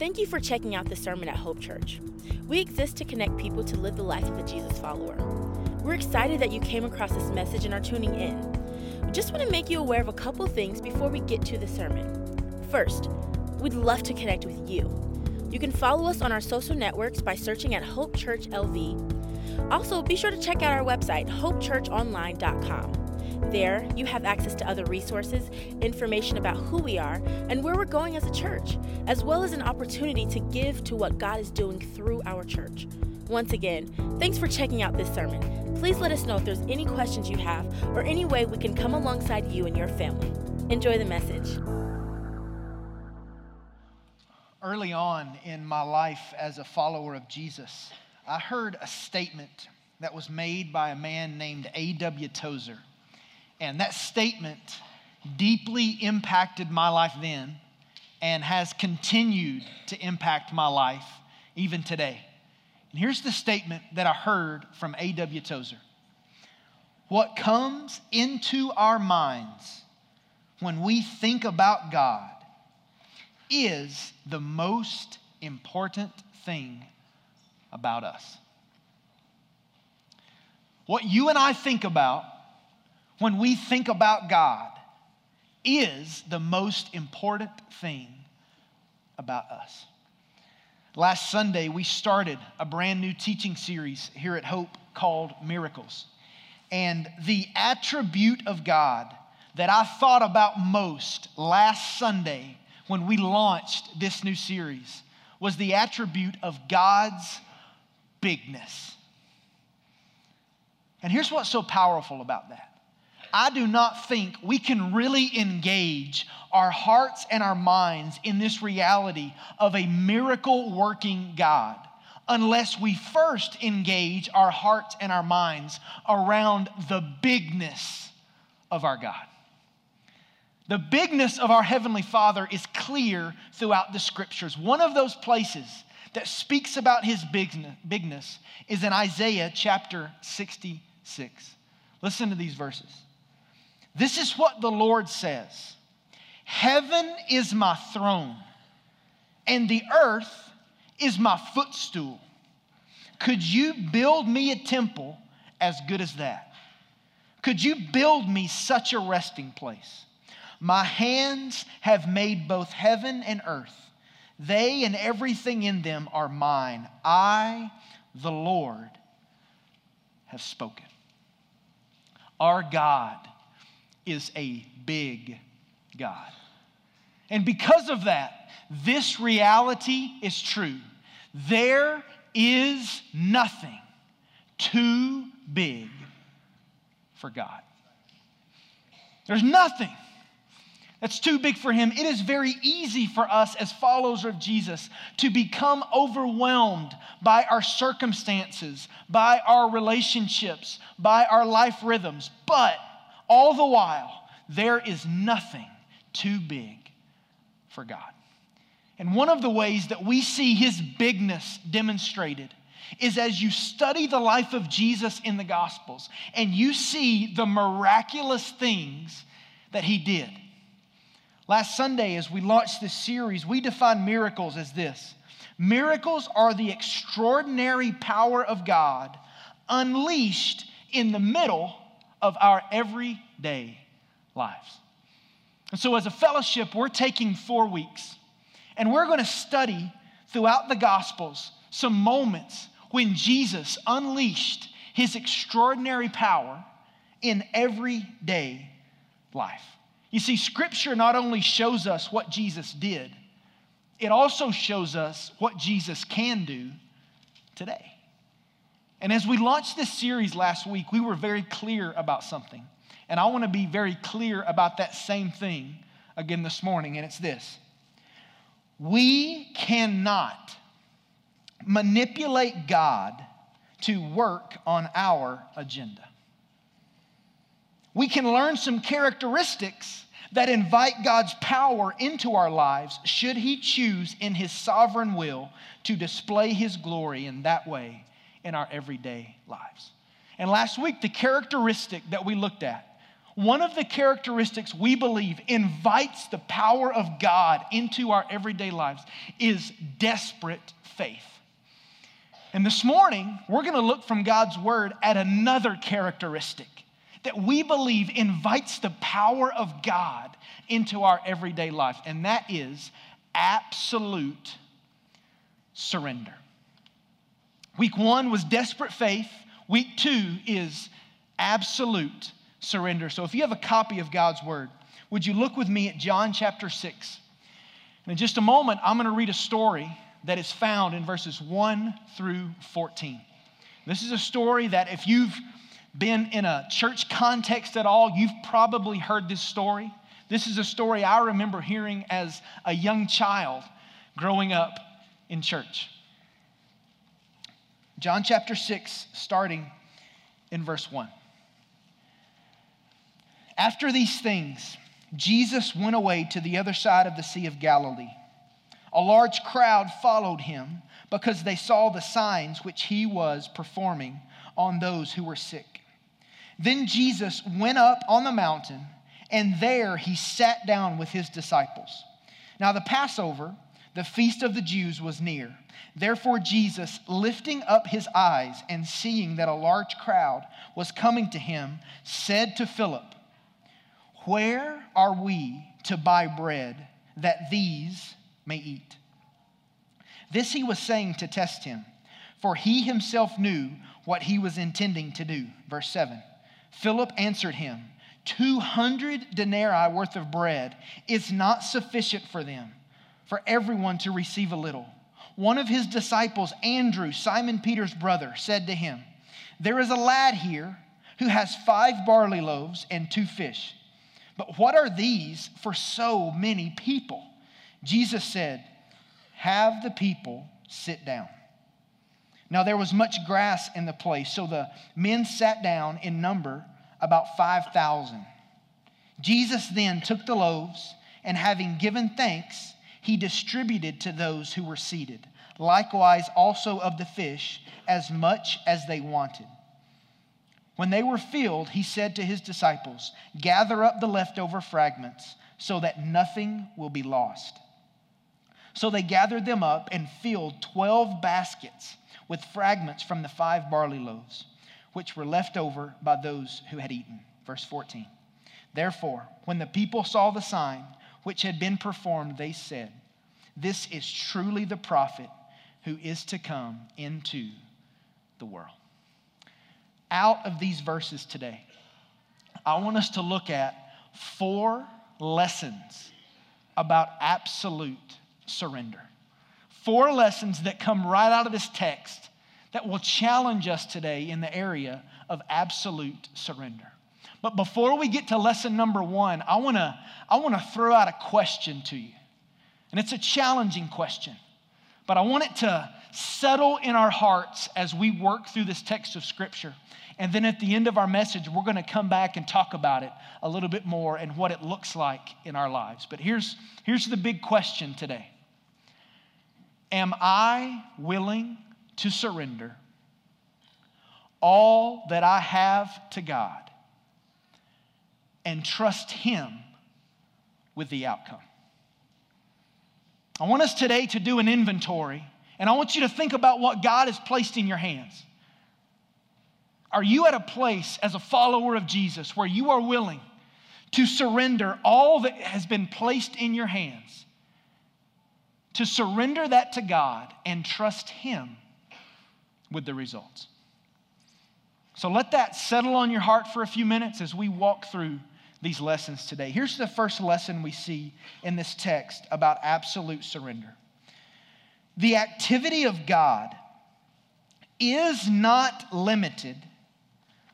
Thank you for checking out the sermon at Hope Church. We exist to connect people to live the life of a Jesus follower. We're excited that you came across this message and are tuning in. We just want to make you aware of a couple things before we get to the sermon. First, we'd love to connect with you. You can follow us on our social networks by searching at Hope Church LV. Also, be sure to check out our website, hopechurchonline.com. There, you have access to other resources, information about who we are, and where we're going as a church, as well as an opportunity to give to what God is doing through our church. Once again, thanks for checking out this sermon. Please let us know if there's any questions you have or any way we can come alongside you and your family. Enjoy the message. Early on in my life as a follower of Jesus, I heard a statement that was made by a man named A.W. Tozer. And that statement deeply impacted my life then and has continued to impact my life even today. And here's the statement that I heard from A.W. Tozer What comes into our minds when we think about God is the most important thing about us. What you and I think about when we think about God is the most important thing about us. Last Sunday, we started a brand new teaching series here at Hope called Miracles. And the attribute of God that I thought about most last Sunday when we launched this new series was the attribute of God's bigness. And here's what's so powerful about that I do not think we can really engage our hearts and our minds in this reality of a miracle working God unless we first engage our hearts and our minds around the bigness of our God. The bigness of our Heavenly Father is clear throughout the scriptures. One of those places that speaks about His bigness is in Isaiah chapter 66. Listen to these verses. This is what the Lord says Heaven is my throne, and the earth is my footstool. Could you build me a temple as good as that? Could you build me such a resting place? My hands have made both heaven and earth. They and everything in them are mine. I, the Lord, have spoken. Our God is a big God. And because of that, this reality is true. There is nothing too big for God. There's nothing that's too big for him. It is very easy for us as followers of Jesus to become overwhelmed by our circumstances, by our relationships, by our life rhythms. But all the while, there is nothing too big for God. And one of the ways that we see his bigness demonstrated is as you study the life of Jesus in the Gospels and you see the miraculous things that he did. Last Sunday, as we launched this series, we defined miracles as this miracles are the extraordinary power of God unleashed in the middle of our everyday lives. And so, as a fellowship, we're taking four weeks and we're going to study throughout the Gospels some moments when Jesus unleashed his extraordinary power in everyday life. You see, Scripture not only shows us what Jesus did, it also shows us what Jesus can do today. And as we launched this series last week, we were very clear about something. And I want to be very clear about that same thing again this morning, and it's this We cannot manipulate God to work on our agenda. We can learn some characteristics that invite God's power into our lives should He choose in His sovereign will to display His glory in that way in our everyday lives. And last week, the characteristic that we looked at one of the characteristics we believe invites the power of God into our everyday lives is desperate faith. And this morning, we're going to look from God's word at another characteristic that we believe invites the power of God into our everyday life, and that is absolute surrender. Week one was desperate faith, week two is absolute surrender. So if you have a copy of God's word, would you look with me at John chapter 6? And in just a moment, I'm going to read a story that is found in verses 1 through 14. This is a story that if you've been in a church context at all, you've probably heard this story. This is a story I remember hearing as a young child growing up in church. John chapter 6, starting in verse 1. After these things, Jesus went away to the other side of the Sea of Galilee. A large crowd followed him because they saw the signs which he was performing on those who were sick. Then Jesus went up on the mountain, and there he sat down with his disciples. Now, the Passover, the feast of the Jews, was near. Therefore, Jesus, lifting up his eyes and seeing that a large crowd was coming to him, said to Philip, Where are we to buy bread that these may eat. This he was saying to test him, for he himself knew what he was intending to do. Verse 7 Philip answered him, 200 denarii worth of bread is not sufficient for them, for everyone to receive a little. One of his disciples, Andrew, Simon Peter's brother, said to him, There is a lad here who has five barley loaves and two fish. But what are these for so many people? Jesus said, Have the people sit down. Now there was much grass in the place, so the men sat down in number about 5,000. Jesus then took the loaves, and having given thanks, he distributed to those who were seated, likewise also of the fish, as much as they wanted. When they were filled, he said to his disciples, Gather up the leftover fragments, so that nothing will be lost. So they gathered them up and filled 12 baskets with fragments from the five barley loaves, which were left over by those who had eaten. Verse 14. Therefore, when the people saw the sign which had been performed, they said, This is truly the prophet who is to come into the world. Out of these verses today, I want us to look at four lessons about absolute surrender. Four lessons that come right out of this text that will challenge us today in the area of absolute surrender. But before we get to lesson number one, I wanna, I wanna throw out a question to you. And it's a challenging question, but I want it to settle in our hearts as we work through this text of Scripture. And then at the end of our message, we're to come back and talk about it a little bit more and what it looks like in our lives. But here's, here's the big question today Am I willing to surrender all that I have to God and trust Him with the outcome? I want us today to do an inventory, and I want you to think about what God has placed in your hands. Are you at a place as a follower of Jesus where you are willing to surrender all that has been placed in your hands to surrender that to God and trust Him with the results. So let that settle on your heart for a few minutes as we walk through these lessons today. Here's the first lesson we see in this text about absolute surrender the activity of God is not limited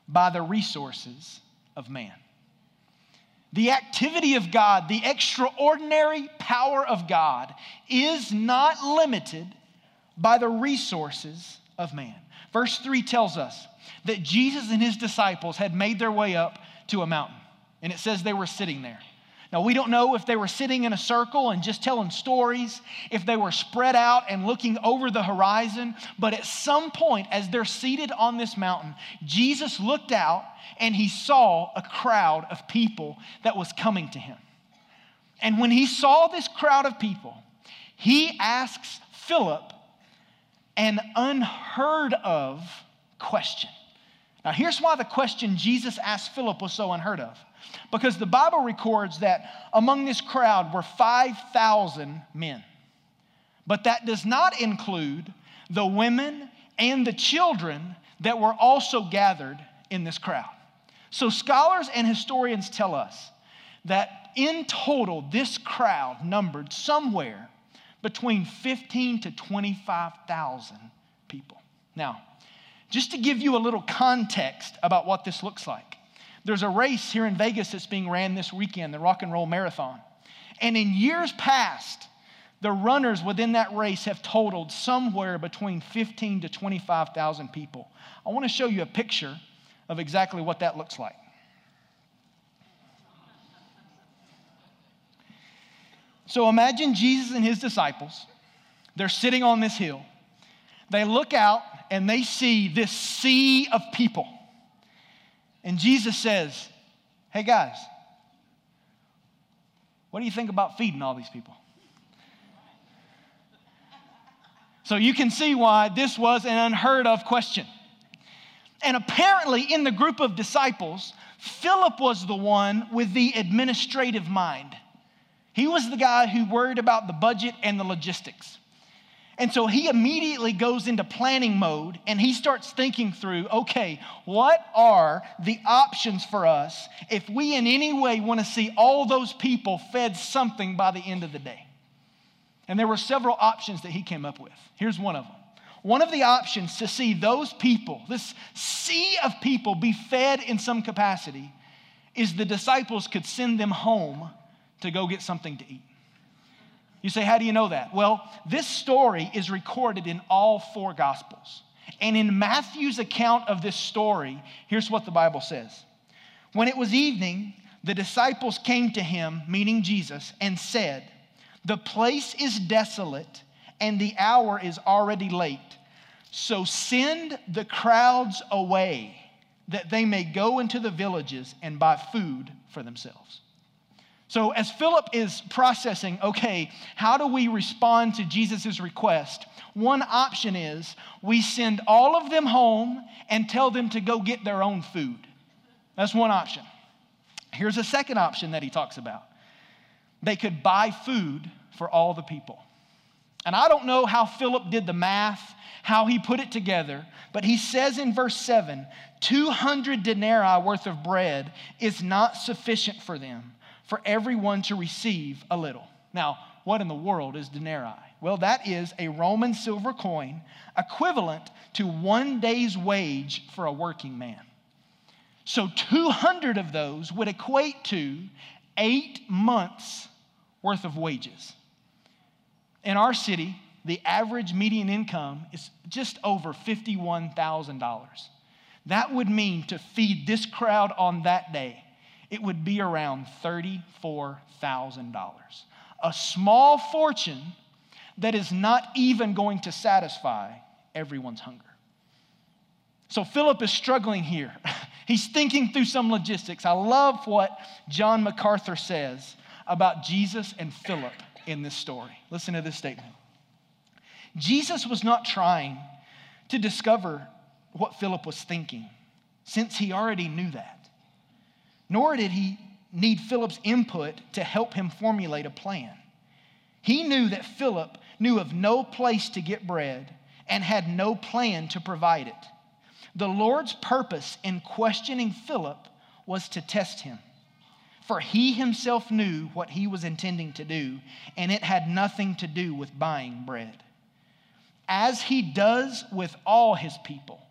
by the resources of man. The activity of God, the extraordinary power of God, is not limited by the resources of man. Verse 3 tells us that Jesus and his disciples had made their way up to a mountain, and it says they were sitting there. Now, we don't know if they were sitting in a circle and just telling stories, if they were spread out and looking over the horizon, but at some point, as they're seated on this mountain, Jesus looked out and he saw a crowd of people that was coming to him. And when he saw this crowd of people, he asks Philip an unheard of question. Now, here's why the question Jesus asked Philip was so unheard of. Because the Bible records that among this crowd were 5,000 men. But that does not include the women and the children that were also gathered in this crowd. So, scholars and historians tell us that in total, this crowd numbered somewhere between 15 to 25,000 people. Now, just to give you a little context about what this looks like, there's a race here in Vegas that's being ran this weekend, the Rock and Roll Marathon. And in years past, the runners within that race have totaled somewhere between 15 to 25,000 people. I want to show you a picture of exactly what that looks like. So imagine Jesus and his disciples. They're sitting on this hill. They look out and they see this sea of people. And Jesus says, Hey guys, what do you think about feeding all these people? So you can see why this was an unheard of question. And apparently, in the group of disciples, Philip was the one with the administrative mind. He was the guy who worried about the budget and the logistics. And so he immediately goes into planning mode and he starts thinking through okay, what are the options for us if we in any way want to see all those people fed something by the end of the day? And there were several options that he came up with. Here's one of them. One of the options to see those people, this sea of people, be fed in some capacity is the disciples could send them home to go get something to eat. You say, How do you know that? Well, this story is recorded in all four Gospels. And in Matthew's account of this story, here's what the Bible says When it was evening, the disciples came to him, meaning Jesus, and said, The place is desolate, and the hour is already late. So send the crowds away, that they may go into the villages and buy food for themselves. So, as Philip is processing, okay, how do we respond to Jesus' request? One option is we send all of them home and tell them to go get their own food. That's one option. Here's a second option that he talks about they could buy food for all the people. And I don't know how Philip did the math, how he put it together, but he says in verse 7 200 denarii worth of bread is not sufficient for them for everyone to receive a little. Now, what in the world is denarii? Well, that is a Roman silver coin equivalent to one day's wage for a working man. So 200 of those would equate to eight months worth of wages. In our city, the average median income is just over $51,000. That would mean to feed this crowd on that day it would be around $34,000. A small fortune that is not even going to satisfy everyone's hunger. So Philip is struggling here. He's thinking through some logistics. I love what John MacArthur says about Jesus and Philip in this story. Listen to this statement. Jesus was not trying to discover what Philip was thinking, since he already knew that nor did he need Philip's input to help him formulate a plan. He knew that Philip knew of no place to get bread and had no plan to provide it. The Lord's purpose in questioning Philip was to test him, for he himself knew what he was intending to do, and it had nothing to do with buying bread. As he does with all his people,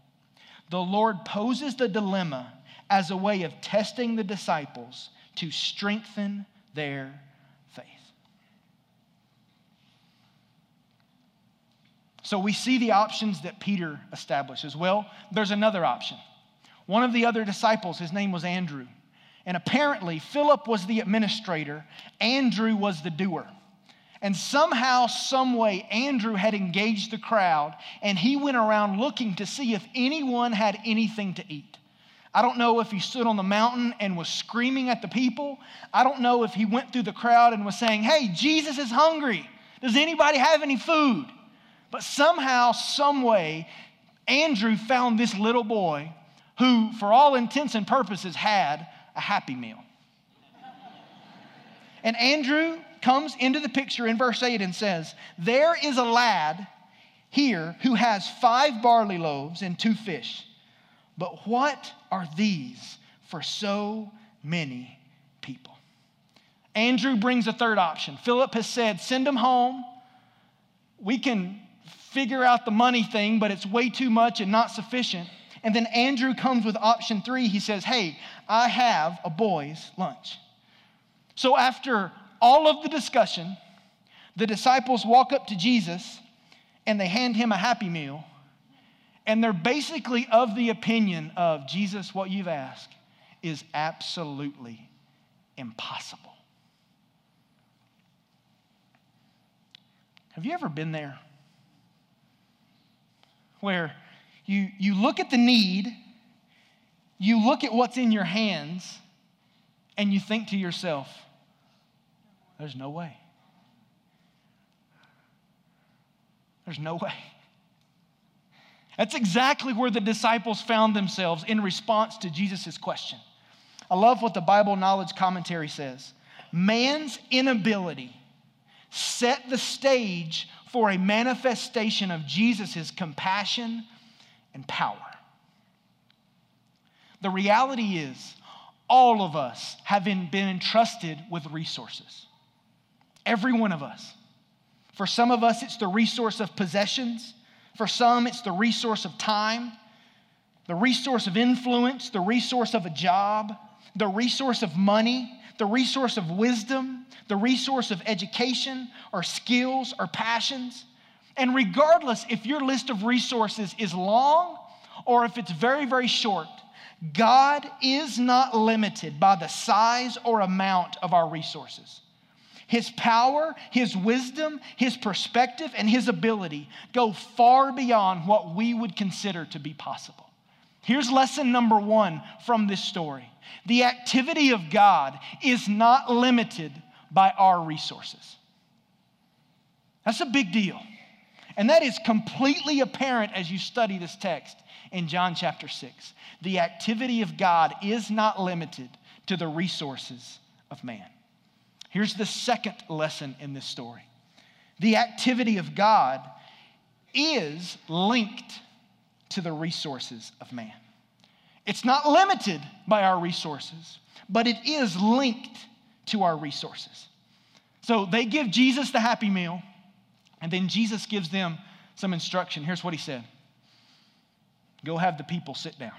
the Lord poses the dilemma as a way of testing the disciples to strengthen their faith. So we see the options that Peter establishes. Well, there's another option. One of the other disciples, his name was Andrew. And apparently, Philip was the administrator, Andrew was the doer. And somehow, someway, Andrew had engaged the crowd and he went around looking to see if anyone had anything to eat. I don't know if he stood on the mountain and was screaming at the people. I don't know if he went through the crowd and was saying, Hey, Jesus is hungry. Does anybody have any food? But somehow, someway, Andrew found this little boy who, for all intents and purposes, had a happy meal. And Andrew comes into the picture in verse 8 and says, There is a lad here who has five barley loaves and two fish. But what are these for so many people? Andrew brings a third option. Philip has said, Send them home. We can figure out the money thing, but it's way too much and not sufficient. And then Andrew comes with option three. He says, Hey, I have a boy's lunch. So after all of the discussion, the disciples walk up to Jesus and they hand him a happy meal. And they're basically of the opinion of Jesus, what you've asked is absolutely impossible. Have you ever been there? Where you, you look at the need, you look at what's in your hands, and you think to yourself, there's no way. There's no way. That's exactly where the disciples found themselves in response to Jesus' question. I love what the Bible Knowledge Commentary says. Man's inability set the stage for a manifestation of Jesus' compassion and power. The reality is, all of us have been, been entrusted with resources. Every one of us. For some of us, it's the resource of possessions. For some, it's the resource of time, the resource of influence, the resource of a job, the resource of money, the resource of wisdom, the resource of education or skills or passions. And regardless if your list of resources is long or if it's very, very short, God is not limited by the size or amount of our resources. His power, His wisdom, His perspective, and His ability go far beyond what we would consider to be possible. Here's lesson number one from this story the activity of God is not limited by our resources. That's a big deal. And that is completely apparent as you study this text in John chapter 6. The activity of God is not limited to the resources of man. Here's the second lesson in this story the activity of God is linked to the resources of man. It's not limited by our resources, but it is linked to our resources. So they give Jesus the happy meal, and then Jesus gives them some instruction. Here's what he said Go have the people sit down.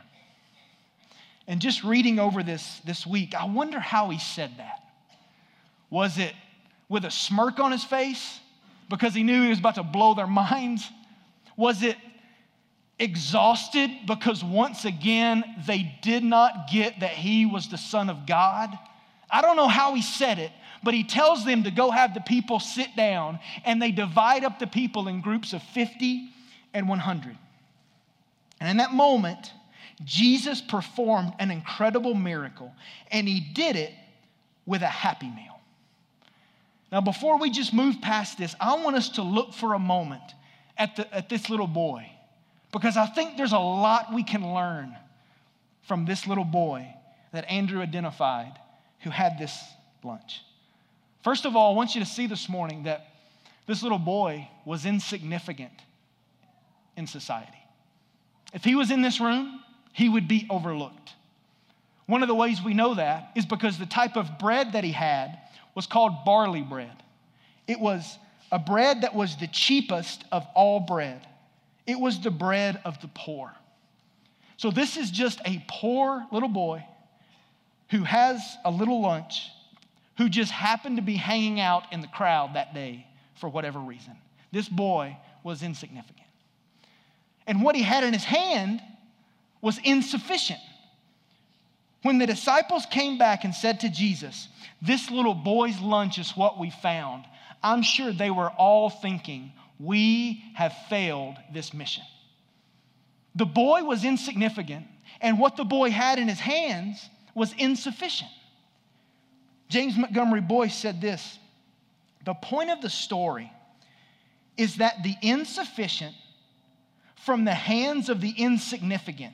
And just reading over this this week, I wonder how he said that. Was it with a smirk on his face because he knew he was about to blow their minds? Was it exhausted because once again they did not get that he was the Son of God? I don't know how he said it, but he tells them to go have the people sit down, and they divide up the people in groups of 50 and 100. And in that moment, Jesus performed an incredible miracle, and he did it with a happy meal. Now, before we just move past this, I want us to look for a moment at, the, at this little boy because I think there's a lot we can learn from this little boy that Andrew identified who had this lunch. First of all, I want you to see this morning that this little boy was insignificant in society. If he was in this room, he would be overlooked. One of the ways we know that is because the type of bread that he had was called barley bread. It was a bread that was the cheapest of all bread. It was the bread of the poor. So, this is just a poor little boy who has a little lunch, who just happened to be hanging out in the crowd that day for whatever reason. This boy was insignificant. And what he had in his hand was insufficient. When the disciples came back and said to Jesus, This little boy's lunch is what we found, I'm sure they were all thinking, We have failed this mission. The boy was insignificant, and what the boy had in his hands was insufficient. James Montgomery Boice said this The point of the story is that the insufficient from the hands of the insignificant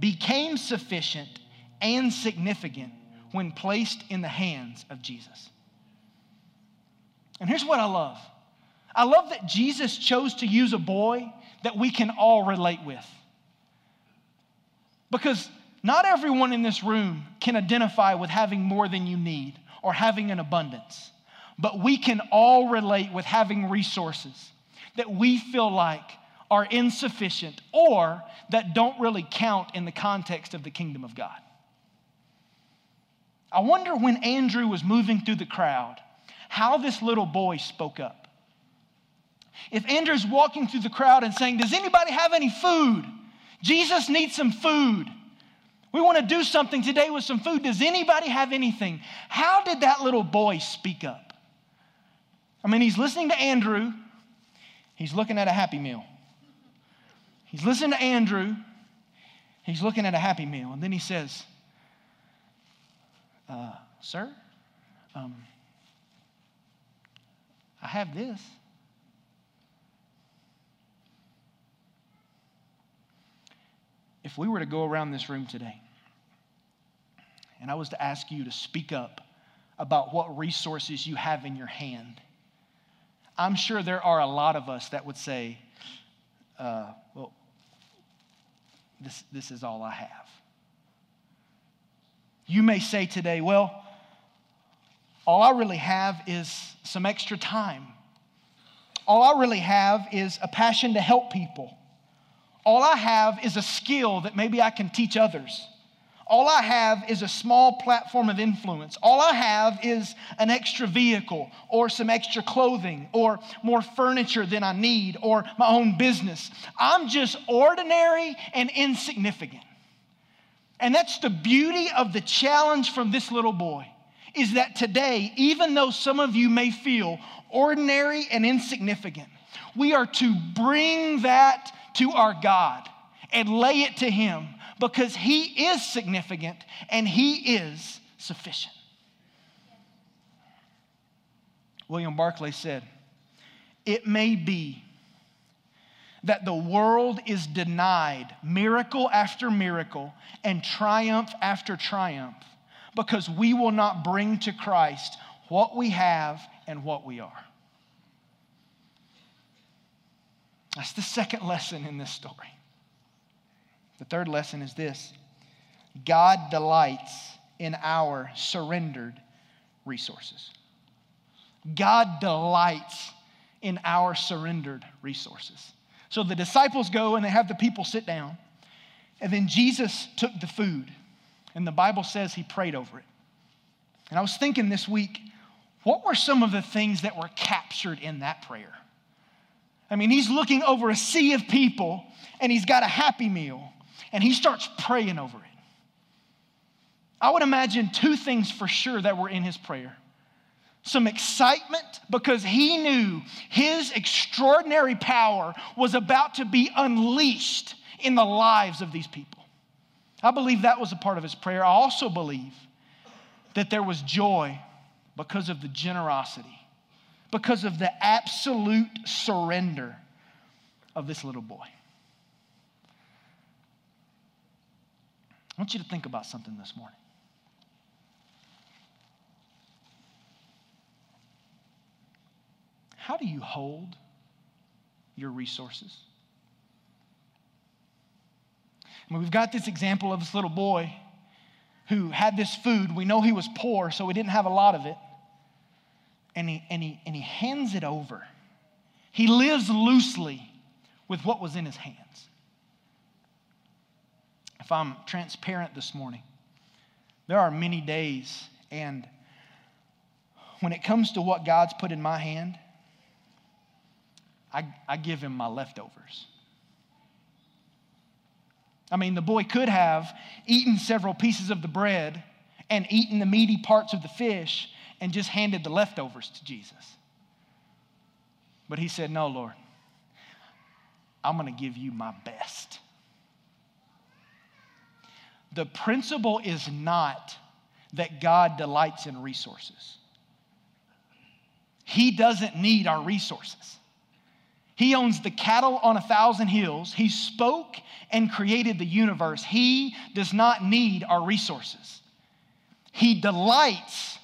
became sufficient and significant when placed in the hands of Jesus. And here's what I love I love that Jesus chose to use a boy that we can all relate with. Because not everyone in this room can identify with having more than you need or having an abundance, but we can all relate with having resources that we feel like are insufficient or that don't really count in the context of the kingdom of God. I wonder when Andrew was moving through the crowd, how this little boy spoke up. If Andrew's walking through the crowd and saying, Does anybody have any food? Jesus needs some food. We want to do something today with some food. Does anybody have anything? How did that little boy speak up? I mean, he's listening to Andrew, he's looking at a happy meal. He's listening to Andrew, he's looking at a happy meal. And then he says, uh, Sir, um, I have this. If we were to go around this room today and I was to ask you to speak up about what resources you have in your hand, I'm sure there are a lot of us that would say, uh, well, this, this is all I have. You may say today, well, all I really have is some extra time. All I really have is a passion to help people. All I have is a skill that maybe I can teach others. All I have is a small platform of influence. All I have is an extra vehicle or some extra clothing or more furniture than I need or my own business. I'm just ordinary and insignificant. And that's the beauty of the challenge from this little boy is that today, even though some of you may feel ordinary and insignificant, we are to bring that to our God and lay it to Him because He is significant and He is sufficient. William Barclay said, It may be that the world is denied miracle after miracle and triumph after triumph because we will not bring to Christ what we have and what we are. That's the second lesson in this story. The third lesson is this God delights in our surrendered resources. God delights in our surrendered resources. So the disciples go and they have the people sit down. And then Jesus took the food, and the Bible says he prayed over it. And I was thinking this week, what were some of the things that were captured in that prayer? I mean, he's looking over a sea of people, and he's got a happy meal, and he starts praying over it. I would imagine two things for sure that were in his prayer some excitement because he knew his extraordinary power was about to be unleashed in the lives of these people. I believe that was a part of his prayer. I also believe that there was joy because of the generosity, because of the absolute surrender of this little boy. I want you to think about something this morning. How do you hold your resources? I mean, we've got this example of this little boy who had this food. We know he was poor, so he didn't have a lot of it. And he, and he, and he hands it over. He lives loosely with what was in his hands. If I'm transparent this morning, there are many days, and when it comes to what God's put in my hand, I, I give him my leftovers. I mean, the boy could have eaten several pieces of the bread and eaten the meaty parts of the fish and just handed the leftovers to Jesus. But he said, No, Lord, I'm going to give you my best. The principle is not that God delights in resources. He doesn't need our resources. He owns the cattle on a thousand hills. He spoke and created the universe. He does not need our resources. He delights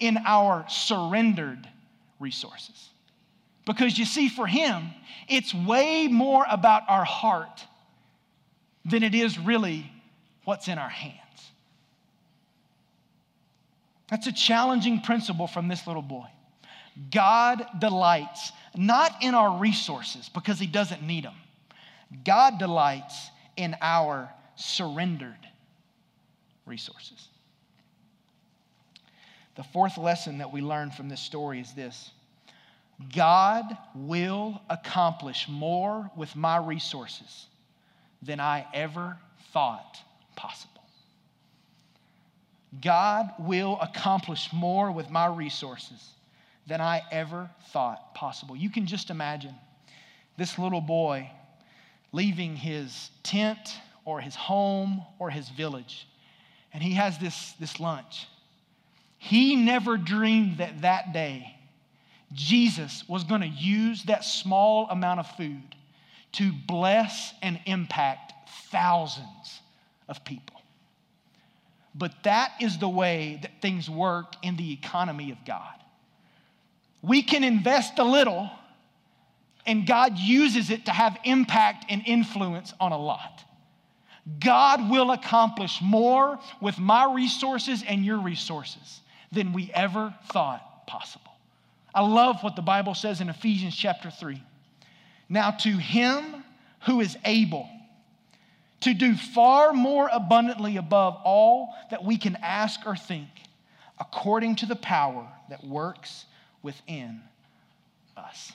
in our surrendered resources. Because you see, for him, it's way more about our heart than it is really what's in our hands. That's a challenging principle from this little boy. God delights not in our resources because he doesn't need them. God delights in our surrendered resources. The fourth lesson that we learn from this story is this God will accomplish more with my resources than I ever thought possible. God will accomplish more with my resources than I ever thought possible. You can just imagine this little boy leaving his tent or his home or his village, and he has this, this lunch. He never dreamed that that day Jesus was going to use that small amount of food to bless and impact thousands of people. But that is the way that things work in the economy of God. We can invest a little, and God uses it to have impact and influence on a lot. God will accomplish more with my resources and your resources than we ever thought possible. I love what the Bible says in Ephesians chapter 3. Now, to him who is able to do far more abundantly above all that we can ask or think, according to the power that works within us.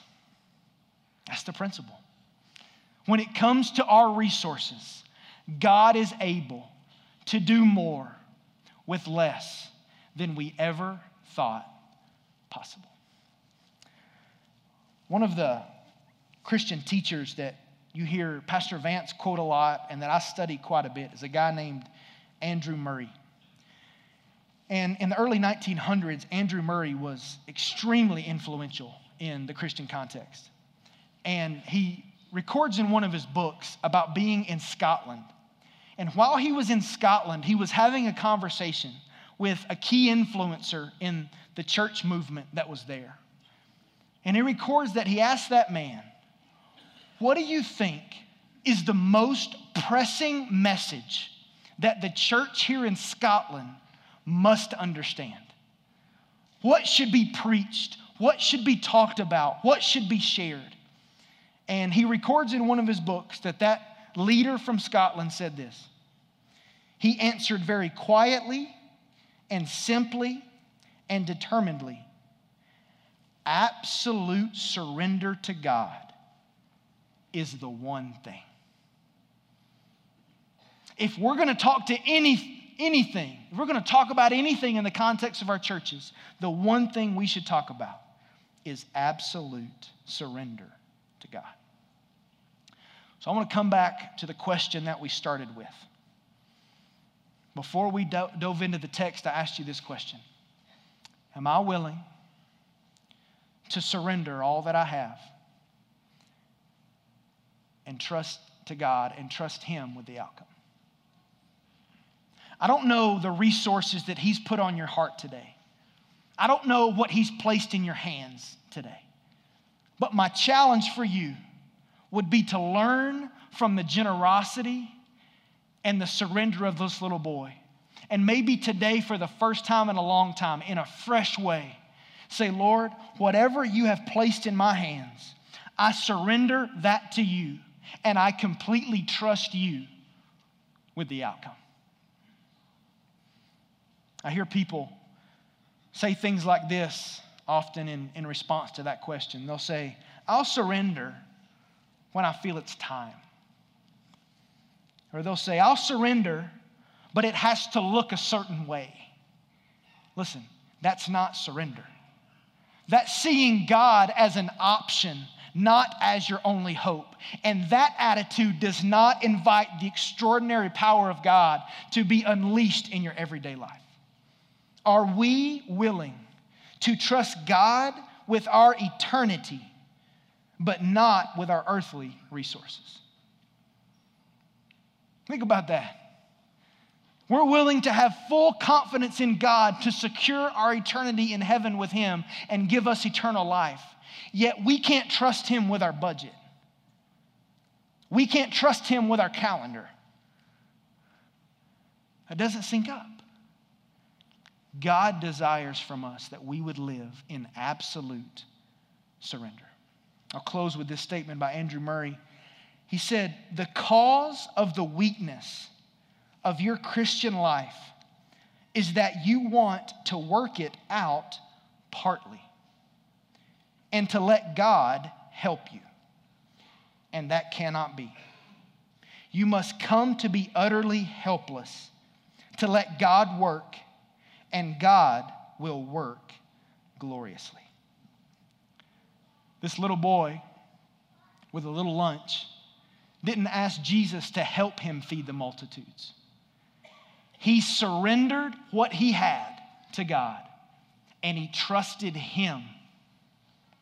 That's the principle. When it comes to our resources, God is able to do more with less than we ever thought possible. One of the Christian teachers that you hear Pastor Vance quote a lot and that I study quite a bit is a guy named Andrew Murray. And in the early 1900s, Andrew Murray was extremely influential in the Christian context. And he records in one of his books about being in Scotland. And while he was in Scotland, he was having a conversation with a key influencer in the church movement that was there. And he records that he asked that man, What do you think is the most pressing message that the church here in Scotland must understand. What should be preached? What should be talked about? What should be shared? And he records in one of his books that that leader from Scotland said this. He answered very quietly and simply and determinedly absolute surrender to God is the one thing. If we're going to talk to any anything, if we're going to talk about anything in the context of our churches, the one thing we should talk about is absolute surrender to God. So I want to come back to the question that we started with. Before we do- dove into the text, I asked you this question Am I willing to surrender all that I have and trust to God and trust Him with the outcome? I don't know the resources that He's put on your heart today. I don't know what He's placed in your hands today. But my challenge for you would be to learn from the generosity and the surrender of this little boy. And maybe today, for the first time in a long time, in a fresh way, say, Lord, whatever you have placed in my hands, I surrender that to you, and I completely trust you with the outcome. I hear people say things like this often in, in response to that question. They'll say, I'll surrender when I feel it's time. Or they'll say, I'll surrender, but it has to look a certain way. Listen, that's not surrender. That's seeing God as an option, not as your only hope. And that attitude does not invite the extraordinary power of God to be unleashed in your everyday life. Are we willing to trust God with our eternity, but not with our earthly resources? Think about that. We're willing to have full confidence in God to secure our eternity in heaven with Him and give us eternal life. Yet we can't trust Him with our budget. We can't trust Him with our calendar. That doesn't sync up. God desires from us that we would live in absolute surrender. I'll close with this statement by Andrew Murray. He said, The cause of the weakness of your Christian life is that you want to work it out partly and to let God help you. And that cannot be. You must come to be utterly helpless to let God work, and God will work gloriously. This little boy with a little lunch didn't ask Jesus to help him feed the multitudes. He surrendered what he had to God and he trusted him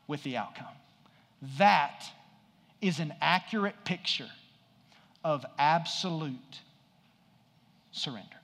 with the outcome. That is an accurate picture of absolute surrender.